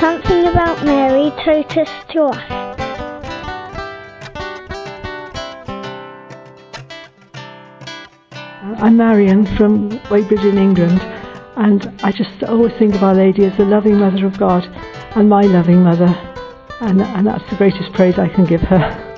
Something about Mary Totus2us. I'm Marian from Weybridge in England, and I just always think of Our Lady as the loving Mother of God and my loving mother, and, and that's the greatest praise I can give her.